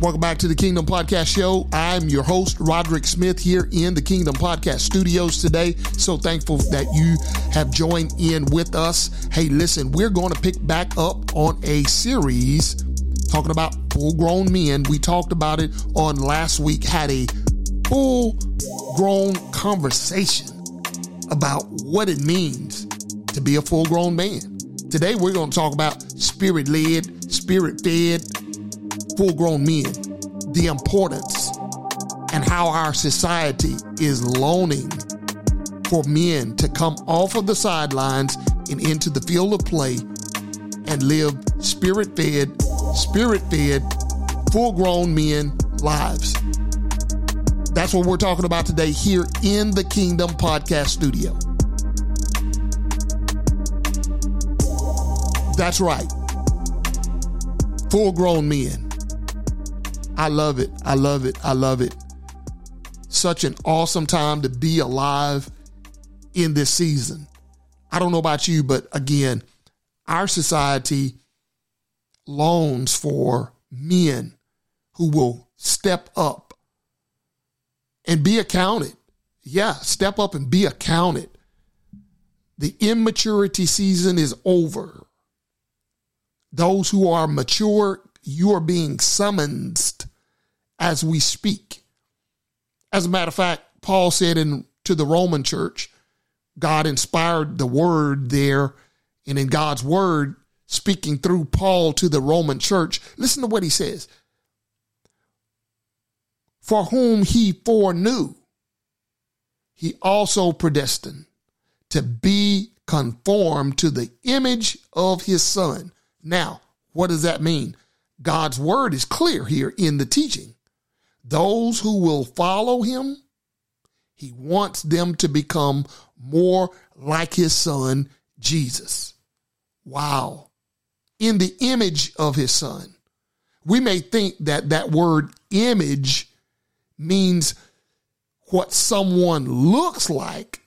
Welcome back to the Kingdom Podcast Show. I'm your host, Roderick Smith, here in the Kingdom Podcast Studios today. So thankful that you have joined in with us. Hey, listen, we're going to pick back up on a series talking about full grown men. We talked about it on last week, had a full grown conversation about what it means to be a full grown man. Today, we're going to talk about spirit led, spirit fed, full grown men, the importance and how our society is loaning for men to come off of the sidelines and into the field of play and live spirit fed, spirit fed, full grown men lives. That's what we're talking about today here in the Kingdom Podcast Studio. That's right. Full grown men. I love it. I love it. I love it. Such an awesome time to be alive in this season. I don't know about you, but again, our society longs for men who will step up and be accounted. Yeah, step up and be accounted. The immaturity season is over. Those who are mature, you are being summoned as we speak. As a matter of fact, Paul said in to the Roman church, God inspired the word there, and in God's word, speaking through Paul to the Roman church, listen to what he says. For whom he foreknew, he also predestined to be conformed to the image of his son. Now, what does that mean? God's word is clear here in the teaching. Those who will follow him, he wants them to become more like his son, Jesus. Wow. In the image of his son. We may think that that word image means what someone looks like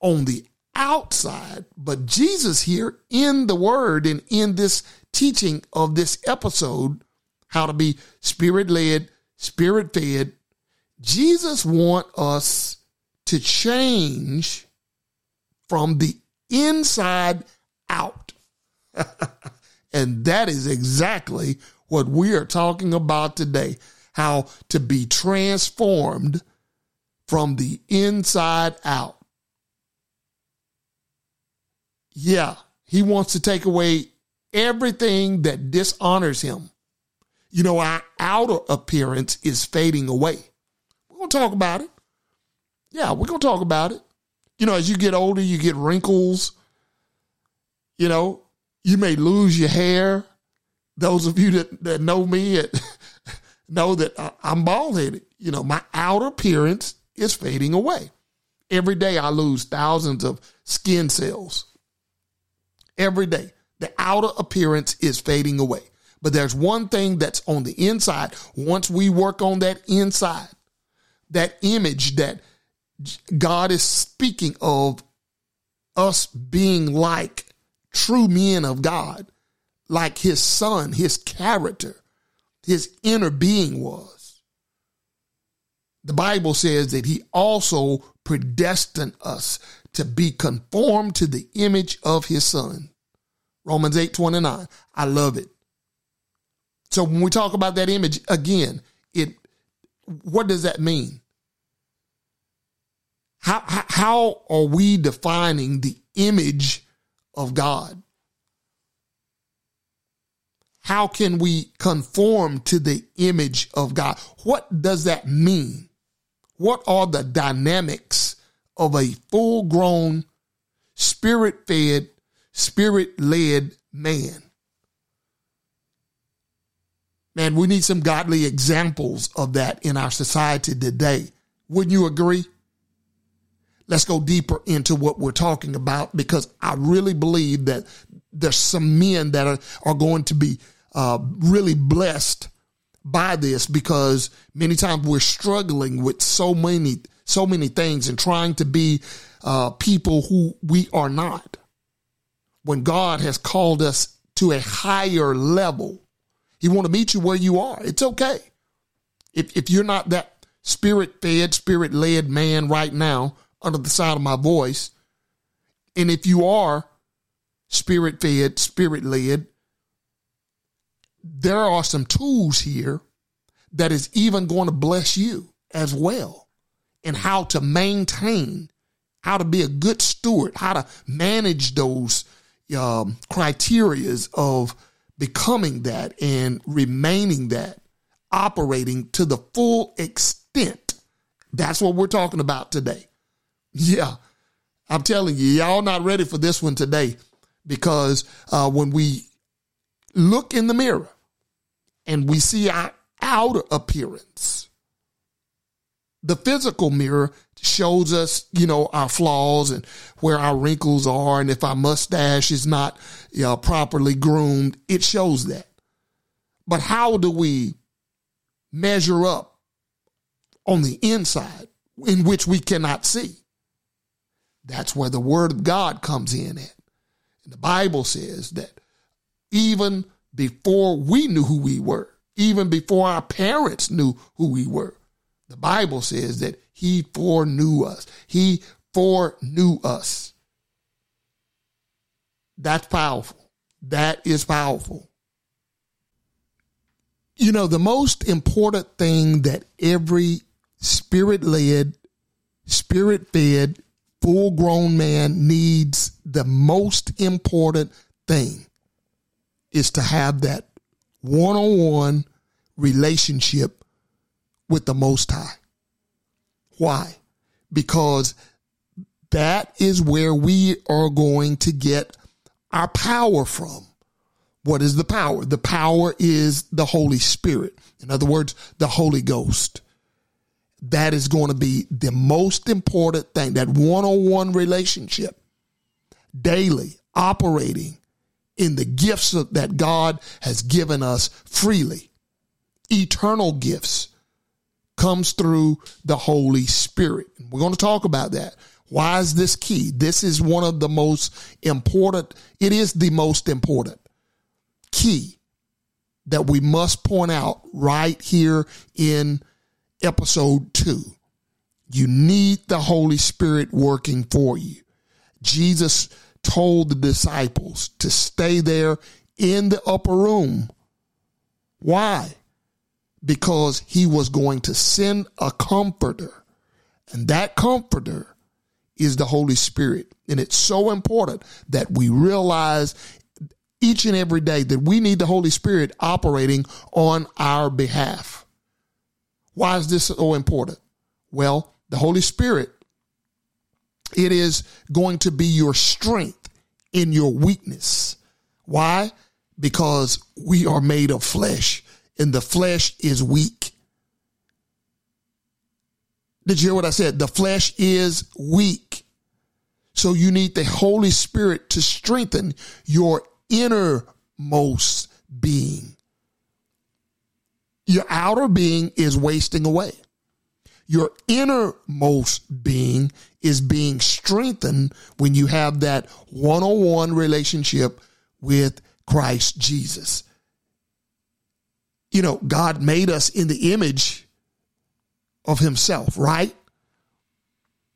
on the outside, but Jesus here in the word and in this teaching of this episode, how to be spirit led, spirit fed. Jesus want us to change from the inside out. and that is exactly what we are talking about today. How to be transformed from the inside out. Yeah, he wants to take away everything that dishonors him you know, our outer appearance is fading away. We're going to talk about it. Yeah, we're going to talk about it. You know, as you get older, you get wrinkles. You know, you may lose your hair. Those of you that, that know me know that I'm bald headed. You know, my outer appearance is fading away. Every day I lose thousands of skin cells. Every day, the outer appearance is fading away. But there's one thing that's on the inside. Once we work on that inside, that image that God is speaking of us being like true men of God, like his son, his character, his inner being was. The Bible says that he also predestined us to be conformed to the image of his son. Romans 8 29. I love it. So when we talk about that image again, it what does that mean? How, how, are we defining the image of God? How can we conform to the image of God? What does that mean? What are the dynamics of a full grown, spirit fed, spirit led man? Man, we need some godly examples of that in our society today. Wouldn't you agree? Let's go deeper into what we're talking about because I really believe that there's some men that are, are going to be uh, really blessed by this because many times we're struggling with so many so many things and trying to be uh, people who we are not. When God has called us to a higher level, he want to meet you where you are. It's okay. If, if you're not that spirit fed, spirit led man right now under the sound of my voice, and if you are spirit fed, spirit led, there are some tools here that is even going to bless you as well and how to maintain, how to be a good steward, how to manage those um, criterias of becoming that and remaining that, operating to the full extent. That's what we're talking about today. Yeah, I'm telling you, y'all not ready for this one today because uh, when we look in the mirror and we see our outer appearance, the physical mirror shows us, you know, our flaws and where our wrinkles are. And if our mustache is not you know, properly groomed, it shows that. But how do we measure up on the inside in which we cannot see? That's where the word of God comes in at. And the Bible says that even before we knew who we were, even before our parents knew who we were, the Bible says that he foreknew us. He foreknew us. That's powerful. That is powerful. You know, the most important thing that every spirit led, spirit fed, full grown man needs the most important thing is to have that one on one relationship with the Most High. Why? Because that is where we are going to get our power from. What is the power? The power is the Holy Spirit. In other words, the Holy Ghost. That is going to be the most important thing, that one on one relationship, daily operating in the gifts that God has given us freely, eternal gifts comes through the Holy Spirit. We're going to talk about that. Why is this key? This is one of the most important, it is the most important key that we must point out right here in episode two. You need the Holy Spirit working for you. Jesus told the disciples to stay there in the upper room. Why? Because he was going to send a comforter. And that comforter is the Holy Spirit. And it's so important that we realize each and every day that we need the Holy Spirit operating on our behalf. Why is this so important? Well, the Holy Spirit, it is going to be your strength in your weakness. Why? Because we are made of flesh and the flesh is weak. Did you hear what I said? The flesh is weak. So you need the Holy Spirit to strengthen your innermost being. Your outer being is wasting away. Your innermost being is being strengthened when you have that one on one relationship with Christ Jesus you know, God made us in the image of himself, right?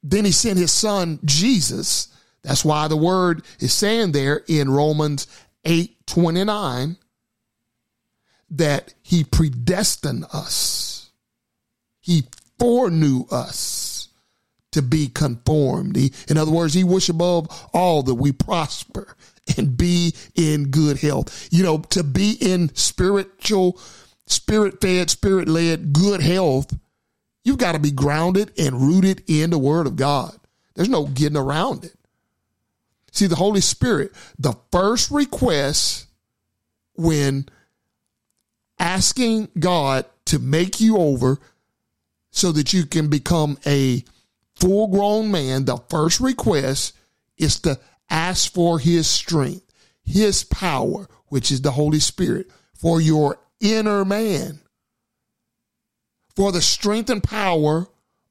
Then he sent his son Jesus. That's why the word is saying there in Romans 8 29 that he predestined us. He foreknew us to be conformed. He, in other words, he wished above all that we prosper and be in good health. You know, to be in spiritual spirit fed, spirit led, good health, you've got to be grounded and rooted in the word of God. There's no getting around it. See, the Holy Spirit, the first request when asking God to make you over so that you can become a full grown man, the first request is to ask for his strength, his power, which is the Holy Spirit, for your inner man for the strength and power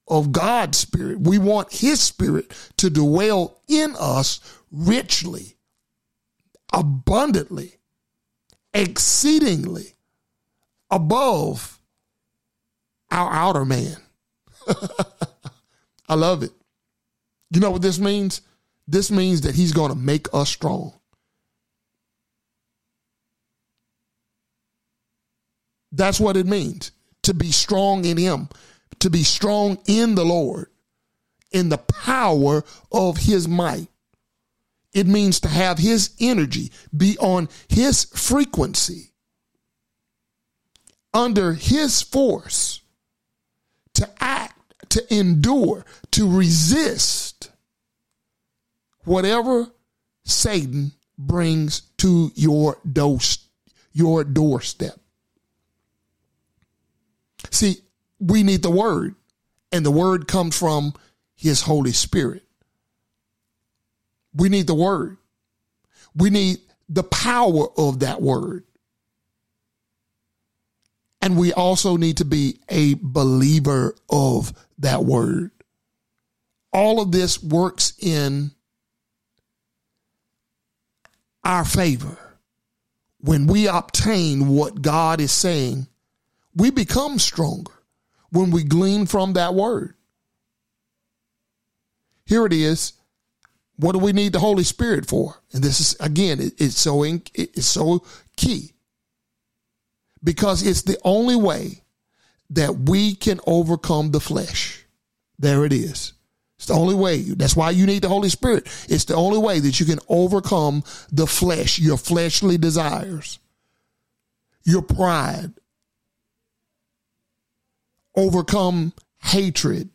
of God's Spirit. We want His Spirit to dwell in us richly, abundantly, exceedingly, above our outer man. I love it. You know what this means? This means that he's going to make us strong. That's what it means. To be strong in him, to be strong in the Lord, in the power of his might. It means to have his energy, be on his frequency, under his force, to act, to endure, to resist whatever Satan brings to your your doorstep. See, we need the word, and the word comes from his Holy Spirit. We need the word. We need the power of that word. And we also need to be a believer of that word. All of this works in our favor. When we obtain what God is saying, we become stronger when we glean from that word. Here it is. What do we need the Holy Spirit for? And this is again, it, it's so in, it's so key because it's the only way that we can overcome the flesh. There it is. It's the only way. That's why you need the Holy Spirit. It's the only way that you can overcome the flesh, your fleshly desires, your pride, overcome hatred,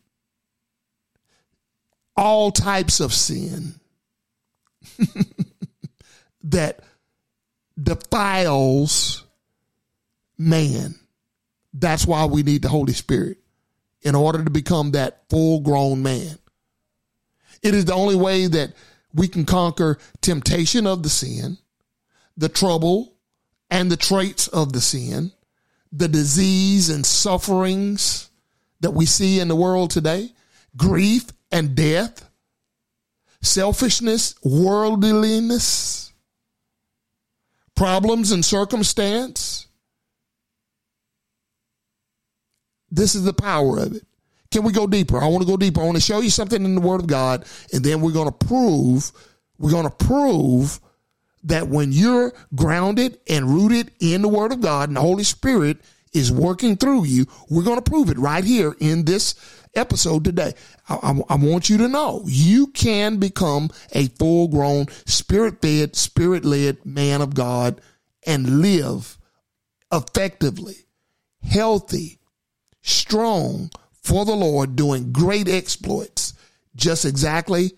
all types of sin that defiles man. That's why we need the Holy Spirit in order to become that full grown man. It is the only way that we can conquer temptation of the sin, the trouble and the traits of the sin, the disease and sufferings that we see in the world today, grief and death, selfishness, worldliness, problems and circumstance. This is the power of it. Can we go deeper? I want to go deeper. I want to show you something in the Word of God, and then we're going to prove, we're going to prove that when you're grounded and rooted in the Word of God and the Holy Spirit is working through you, we're going to prove it right here in this episode today. I, I, I want you to know you can become a full grown, spirit fed, spirit led man of God and live effectively, healthy, strong, for the Lord, doing great exploits. Just exactly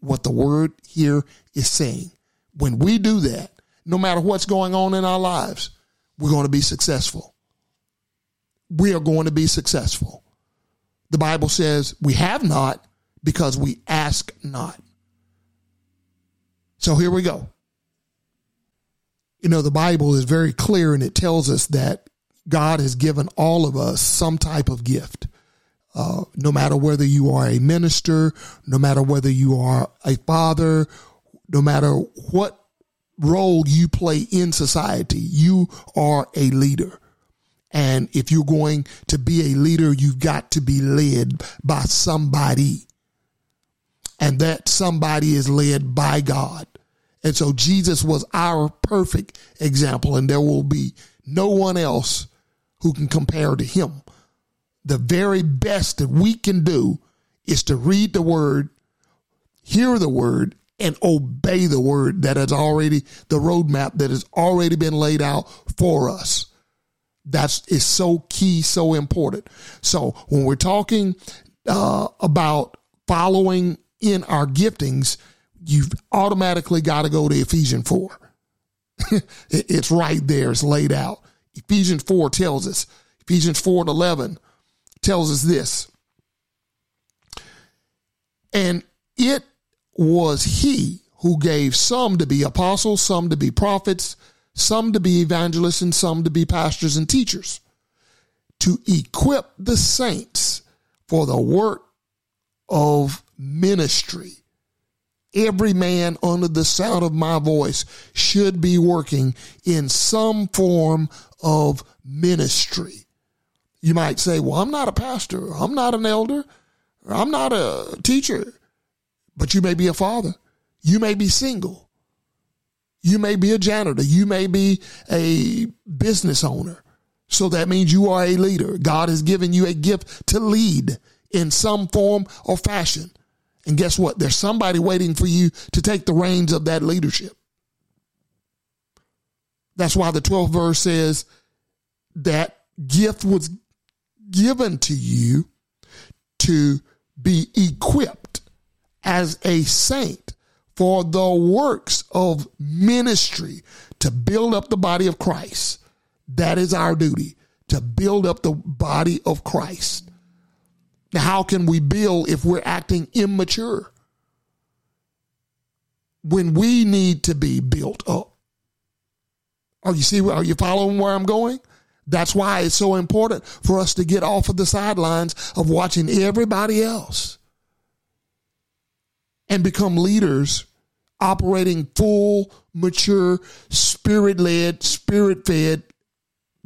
what the word here is saying. When we do that, no matter what's going on in our lives, we're going to be successful. We are going to be successful. The Bible says we have not because we ask not. So here we go. You know, the Bible is very clear and it tells us that God has given all of us some type of gift. Uh, no matter whether you are a minister, no matter whether you are a father, no matter what role you play in society, you are a leader. And if you're going to be a leader, you've got to be led by somebody. And that somebody is led by God. And so Jesus was our perfect example, and there will be no one else who can compare to him the very best that we can do is to read the word, hear the word, and obey the word that has already, the roadmap that has already been laid out for us. That's is so key, so important. So when we're talking uh, about following in our giftings, you've automatically got to go to Ephesians 4. it's right there, it's laid out. Ephesians 4 tells us, Ephesians 4 and 11, tells us this. And it was he who gave some to be apostles, some to be prophets, some to be evangelists, and some to be pastors and teachers, to equip the saints for the work of ministry. Every man under the sound of my voice should be working in some form of ministry. You might say, well, I'm not a pastor. I'm not an elder. I'm not a teacher, but you may be a father. You may be single. You may be a janitor. You may be a business owner. So that means you are a leader. God has given you a gift to lead in some form or fashion. And guess what? There's somebody waiting for you to take the reins of that leadership. That's why the 12th verse says that gift was given to you to be equipped as a saint for the works of ministry to build up the body of Christ. That is our duty to build up the body of Christ. Now, how can we build if we're acting immature? When we need to be built up. Are you see? Are you following where I'm going? That's why it's so important for us to get off of the sidelines of watching everybody else and become leaders operating full, mature, spirit led, spirit fed,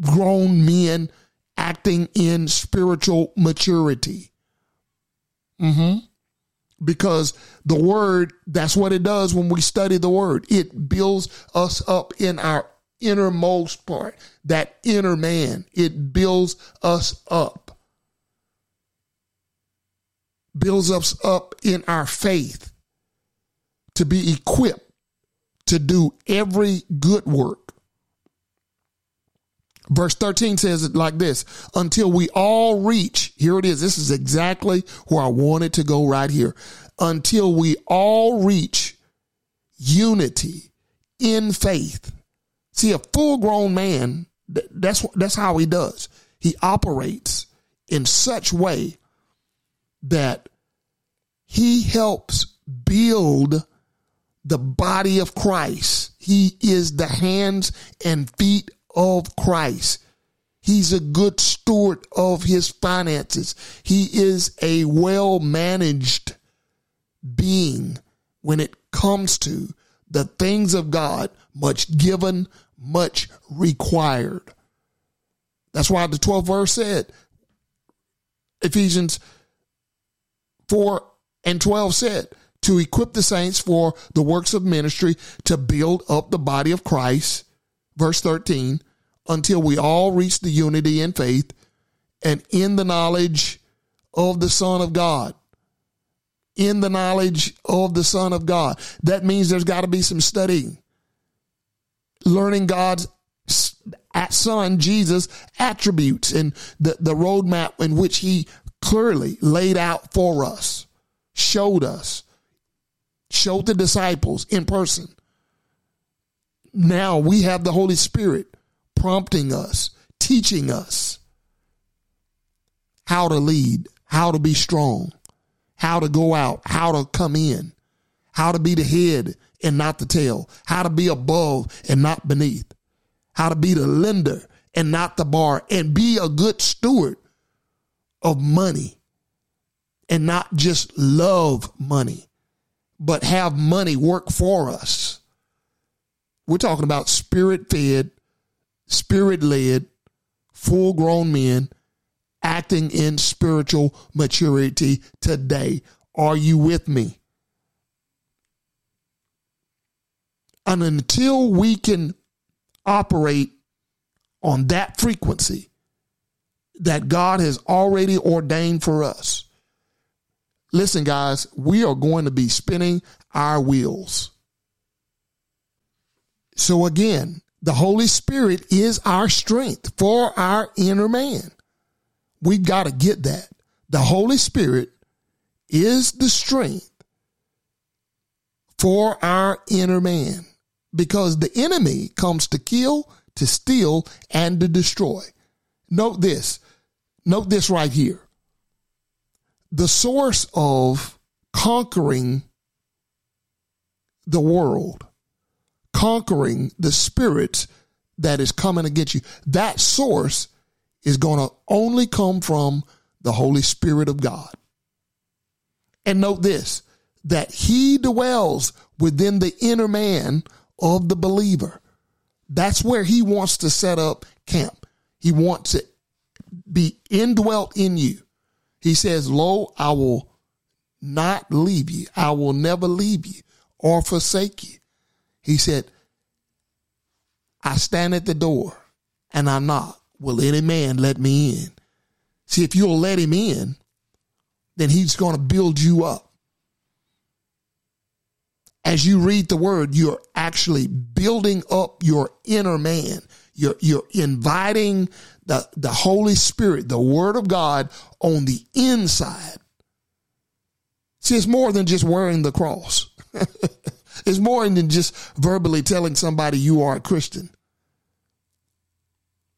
grown men acting in spiritual maturity. Mm-hmm. Because the word, that's what it does when we study the word. It builds us up in our innermost part, that inner man. It builds us up, builds us up in our faith to be equipped to do every good work. Verse 13 says it like this until we all reach, here it is. This is exactly where I wanted to go right here. Until we all reach unity in faith See, a full grown man, that's, that's how he does. He operates in such way that he helps build the body of Christ. He is the hands and feet of Christ. He's a good steward of his finances. He is a well managed being when it comes to the things of God, much given, much required. That's why the 12th verse said, Ephesians 4 and 12 said, to equip the saints for the works of ministry to build up the body of Christ. Verse 13, until we all reach the unity in faith and in the knowledge of the Son of God. In the knowledge of the Son of God. That means there's got to be some studying learning God's son Jesus attributes and the, the roadmap in which he clearly laid out for us, showed us, showed the disciples in person. Now we have the Holy Spirit prompting us, teaching us how to lead, how to be strong, how to go out, how to come in, how to be the head and not the tail, how to be above and not beneath, how to be the lender and not the bar, and be a good steward of money and not just love money, but have money work for us. We're talking about spirit fed, spirit led, full grown men acting in spiritual maturity today. Are you with me? And until we can operate on that frequency that God has already ordained for us, listen, guys, we are going to be spinning our wheels. So again, the Holy Spirit is our strength for our inner man. We've got to get that. The Holy Spirit is the strength for our inner man because the enemy comes to kill, to steal, and to destroy. Note this. Note this right here. The source of conquering the world, conquering the spirits that is coming against you, that source is going to only come from the Holy Spirit of God. And note this that he dwells within the inner man of the believer. That's where he wants to set up camp. He wants to be indwelt in you. He says, Lo, I will not leave you. I will never leave you or forsake you. He said, I stand at the door and I knock. Will any man let me in? See, if you'll let him in, then he's going to build you up. As you read the word, you're actually building up your inner man. You're, you're inviting the, the Holy Spirit, the word of God on the inside. See, it's more than just wearing the cross. it's more than just verbally telling somebody you are a Christian.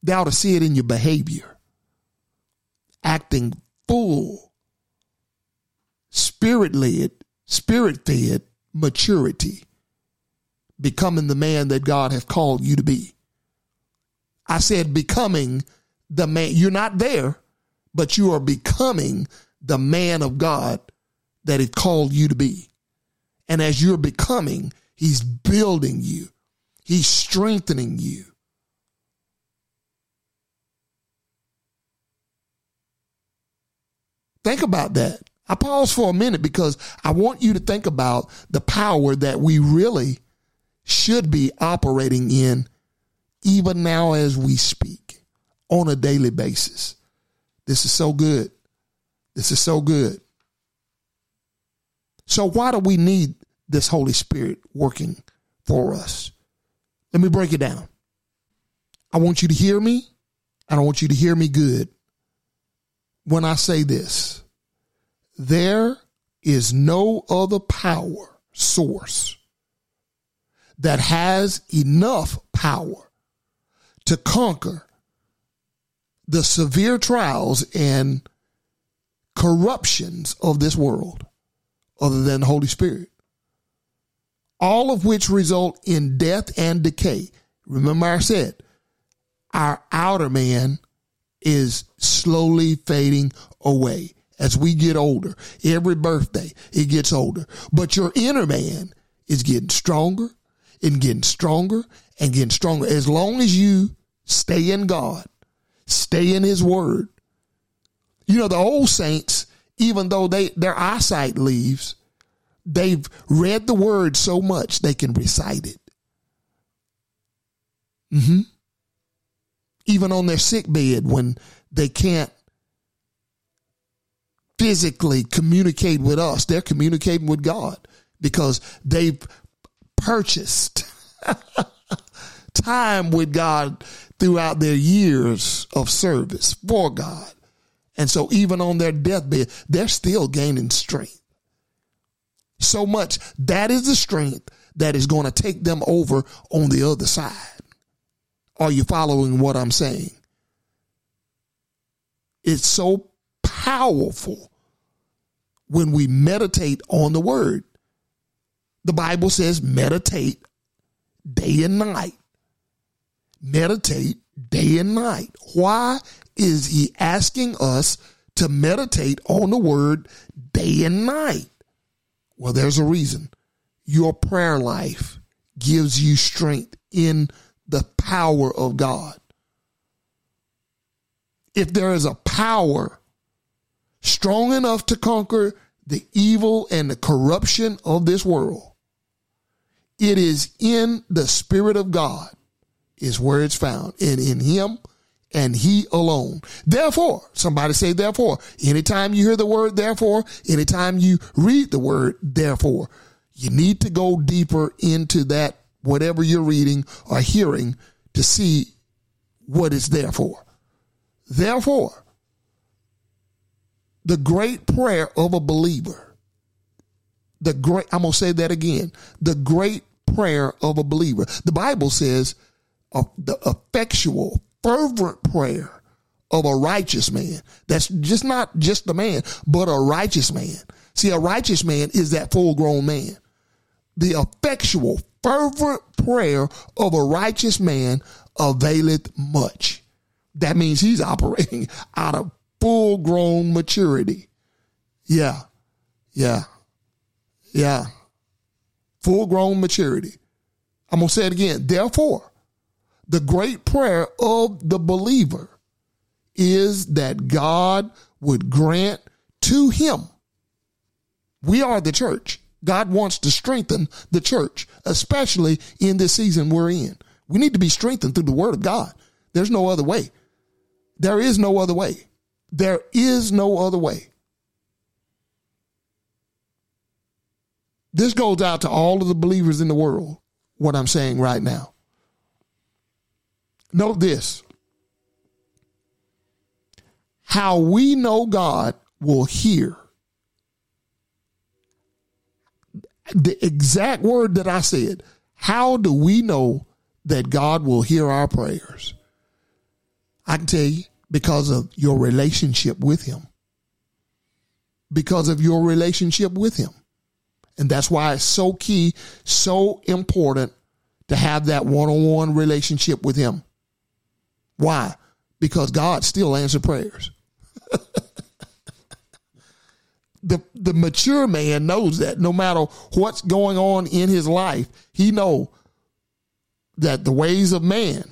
They ought to see it in your behavior. Acting full, spirit led, spirit fed maturity. Becoming the man that God has called you to be. I said becoming the man. You're not there, but you are becoming the man of God that He called you to be. And as you're becoming, He's building you, He's strengthening you. Think about that. I pause for a minute because I want you to think about the power that we really should be operating in even now as we speak on a daily basis. This is so good. This is so good. So, why do we need this Holy Spirit working for us? Let me break it down. I want you to hear me, and I want you to hear me good when I say this. There is no other power source that has enough power to conquer the severe trials and corruptions of this world other than the Holy Spirit. All of which result in death and decay. Remember, I said our outer man is slowly fading away as we get older. Every birthday, it gets older. But your inner man is getting stronger and getting stronger and getting stronger. As long as you stay in God, stay in His Word. You know, the old saints, even though they their eyesight leaves, they've read the word so much they can recite it. Mm-hmm. Even on their sick bed when they can't physically communicate with us, they're communicating with God because they've purchased time with God throughout their years of service for God. And so even on their deathbed, they're still gaining strength. So much that is the strength that is going to take them over on the other side. Are you following what I'm saying? It's so powerful when we meditate on the word. The Bible says meditate day and night. Meditate day and night. Why is he asking us to meditate on the word day and night? Well, there's a reason. Your prayer life gives you strength in the power of God. If there is a power strong enough to conquer the evil and the corruption of this world, it is in the Spirit of God is where it's found and in him and he alone. Therefore, somebody say therefore. Anytime you hear the word therefore, anytime you read the word therefore, you need to go deeper into that, whatever you're reading or hearing to see what it's there for. Therefore, the great prayer of a believer, the great, I'm going to say that again, the great prayer of a believer. The Bible says, uh, the effectual, fervent prayer of a righteous man. That's just not just a man, but a righteous man. See, a righteous man is that full grown man. The effectual, fervent prayer of a righteous man availeth much. That means he's operating out of full grown maturity. Yeah. Yeah. Yeah. Full grown maturity. I'm going to say it again. Therefore, the great prayer of the believer is that God would grant to him. We are the church. God wants to strengthen the church, especially in this season we're in. We need to be strengthened through the word of God. There's no other way. There is no other way. There is no other way. This goes out to all of the believers in the world, what I'm saying right now. Note this how we know God will hear. The exact word that I said. How do we know that God will hear our prayers? I can tell you because of your relationship with Him. Because of your relationship with Him. And that's why it's so key, so important to have that one on one relationship with Him. Why? Because God still answers prayers. the the mature man knows that no matter what's going on in his life, he know that the ways of man,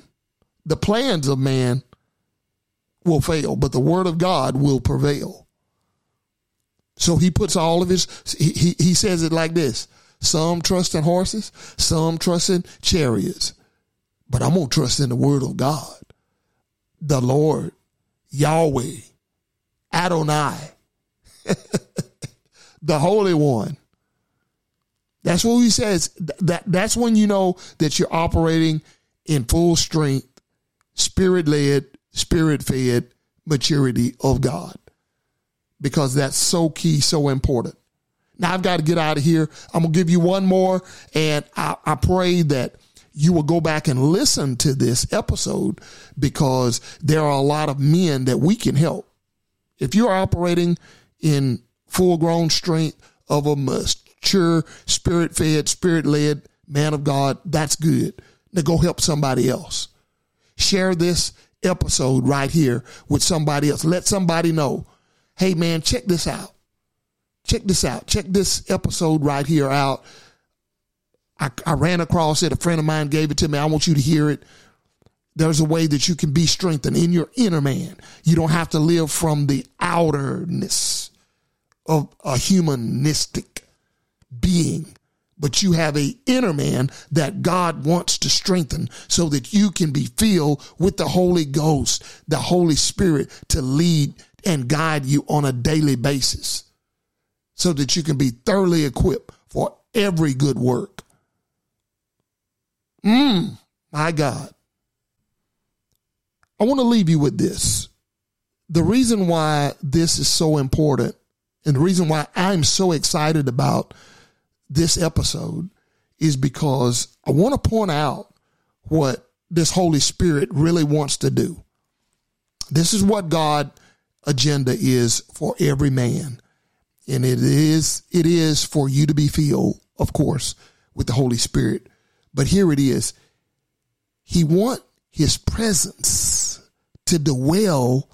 the plans of man will fail, but the word of God will prevail. So he puts all of his he he, says it like this. Some trust in horses, some trust in chariots. But I'm gonna trust in the word of God. The Lord, Yahweh, Adonai, the Holy One. That's what he says. That that's when you know that you're operating in full strength, spirit led, spirit fed maturity of God. Because that's so key, so important. Now I've got to get out of here. I'm gonna give you one more, and I, I pray that you will go back and listen to this episode because there are a lot of men that we can help if you're operating in full grown strength of a mature, spirit fed, spirit led man of God, that's good. Now go help somebody else. Share this episode right here with somebody else. Let somebody know, hey man, check this out. Check this out. Check this episode right here out. I, I ran across it. A friend of mine gave it to me. I want you to hear it there's a way that you can be strengthened in your inner man. You don't have to live from the outerness of a humanistic being, but you have a inner man that God wants to strengthen so that you can be filled with the Holy Ghost, the Holy Spirit to lead and guide you on a daily basis so that you can be thoroughly equipped for every good work. Mmm, my God. I want to leave you with this. The reason why this is so important and the reason why I'm so excited about this episode is because I want to point out what this Holy Spirit really wants to do. This is what God agenda is for every man. And it is it is for you to be filled, of course, with the Holy Spirit. But here it is. He want his presence to dwell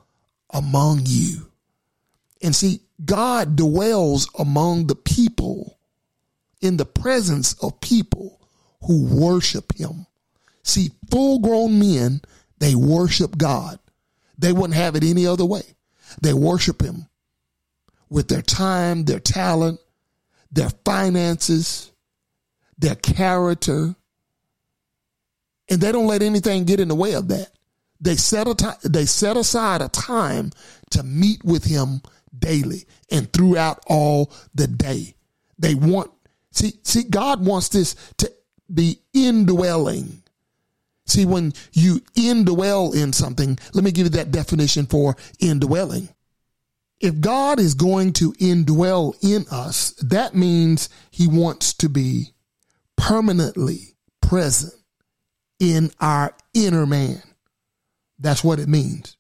among you. And see, God dwells among the people in the presence of people who worship him. See, full grown men, they worship God. They wouldn't have it any other way. They worship him with their time, their talent, their finances, their character, and they don't let anything get in the way of that. They set a time, they set aside a time to meet with him daily and throughout all the day. They want see see God wants this to be indwelling. See when you indwell in something, let me give you that definition for indwelling. If God is going to indwell in us, that means he wants to be permanently present in our inner man. That's what it means.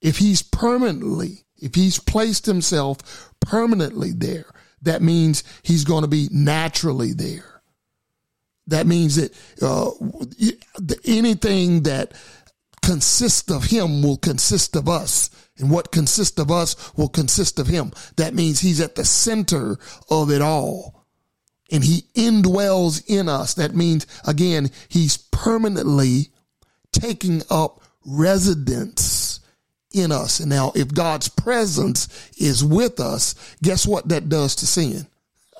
If he's permanently, if he's placed himself permanently there, that means he's going to be naturally there. That means that uh, anything that consists of him will consist of us. And what consists of us will consist of him. That means he's at the center of it all and he indwells in us. That means, again, he's permanently taking up residence in us. And now if God's presence is with us, guess what that does to sin?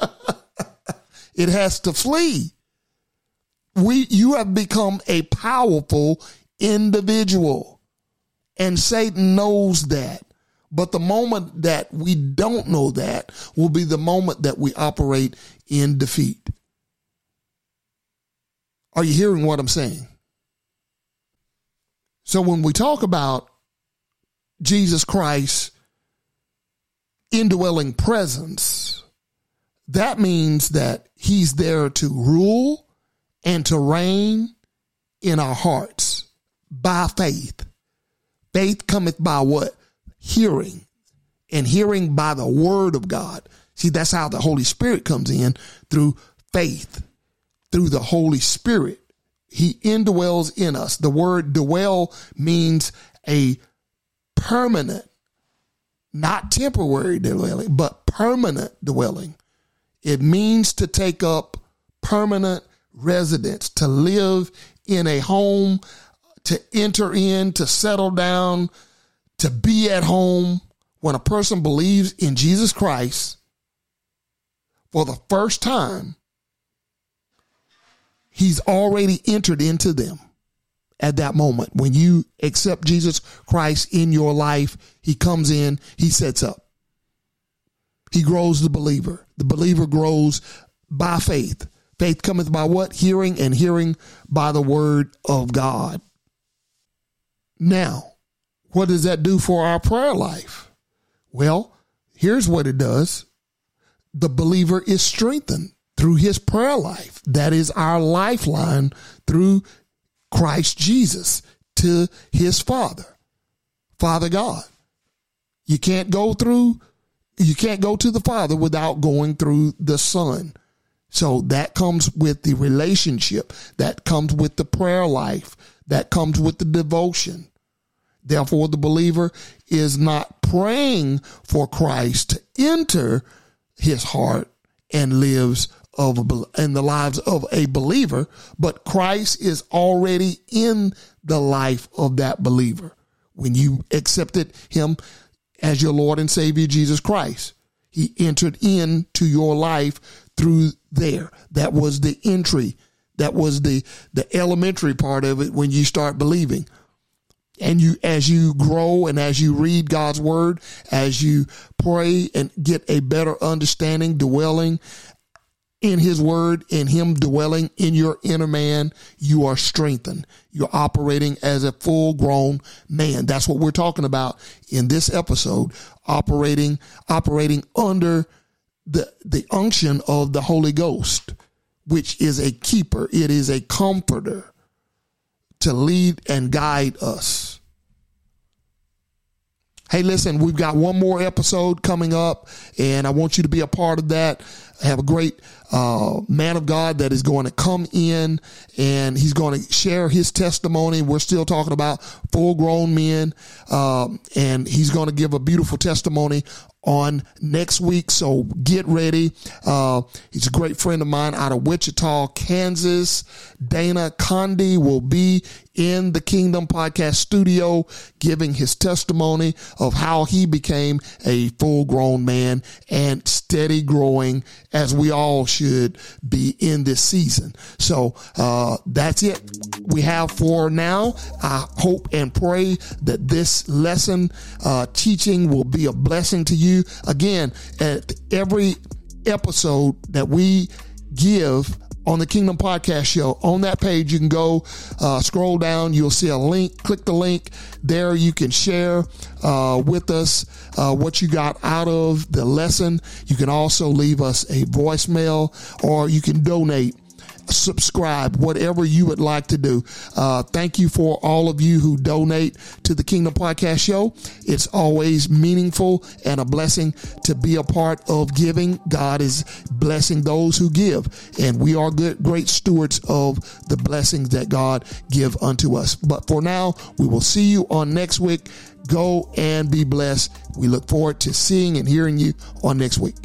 it has to flee. We, you have become a powerful individual and Satan knows that. But the moment that we don't know that will be the moment that we operate in defeat. Are you hearing what I'm saying? So when we talk about Jesus Christ indwelling presence, that means that he's there to rule and to reign in our hearts by faith. Faith cometh by what? Hearing. And hearing by the word of God. See, that's how the Holy Spirit comes in through faith, through the Holy Spirit. He indwells in us. The word dwell means a permanent, not temporary dwelling, but permanent dwelling. It means to take up permanent residence, to live in a home, to enter in, to settle down, to be at home. When a person believes in Jesus Christ for the first time, he's already entered into them at that moment. When you accept Jesus Christ in your life, he comes in, he sets up. He grows the believer. The believer grows by faith. Faith cometh by what? Hearing, and hearing by the word of God. Now, what does that do for our prayer life? Well, here's what it does the believer is strengthened through his prayer life. That is our lifeline through Christ Jesus to his Father, Father God. You can't go through, you can't go to the Father without going through the Son. So that comes with the relationship, that comes with the prayer life, that comes with the devotion. Therefore, the believer is not praying for Christ to enter his heart and lives of a, in the lives of a believer, but Christ is already in the life of that believer. When you accepted him as your Lord and Savior, Jesus Christ, he entered into your life through there. That was the entry. That was the, the elementary part of it when you start believing. And you, as you grow and as you read God's word, as you pray and get a better understanding, dwelling in his word, in him dwelling in your inner man, you are strengthened. You're operating as a full grown man. That's what we're talking about in this episode, operating, operating under the, the unction of the Holy Ghost, which is a keeper. It is a comforter to lead and guide us. Hey, listen, we've got one more episode coming up, and I want you to be a part of that. I have a great uh, man of God that is going to come in and he's going to share his testimony. We're still talking about full grown men, um, and he's going to give a beautiful testimony on next week. So get ready. Uh, he's a great friend of mine out of Wichita, Kansas. Dana Condi will be in the Kingdom Podcast studio giving his testimony of how he became a full grown man and steady growing as we all should be in this season. So, uh, that's it we have for now. I hope and pray that this lesson, uh, teaching will be a blessing to you. Again, at every episode that we give on the Kingdom Podcast Show. On that page, you can go uh, scroll down. You'll see a link. Click the link. There, you can share uh, with us uh, what you got out of the lesson. You can also leave us a voicemail, or you can donate subscribe, whatever you would like to do. Uh, thank you for all of you who donate to the Kingdom Podcast Show. It's always meaningful and a blessing to be a part of giving. God is blessing those who give, and we are good, great stewards of the blessings that God give unto us. But for now, we will see you on next week. Go and be blessed. We look forward to seeing and hearing you on next week.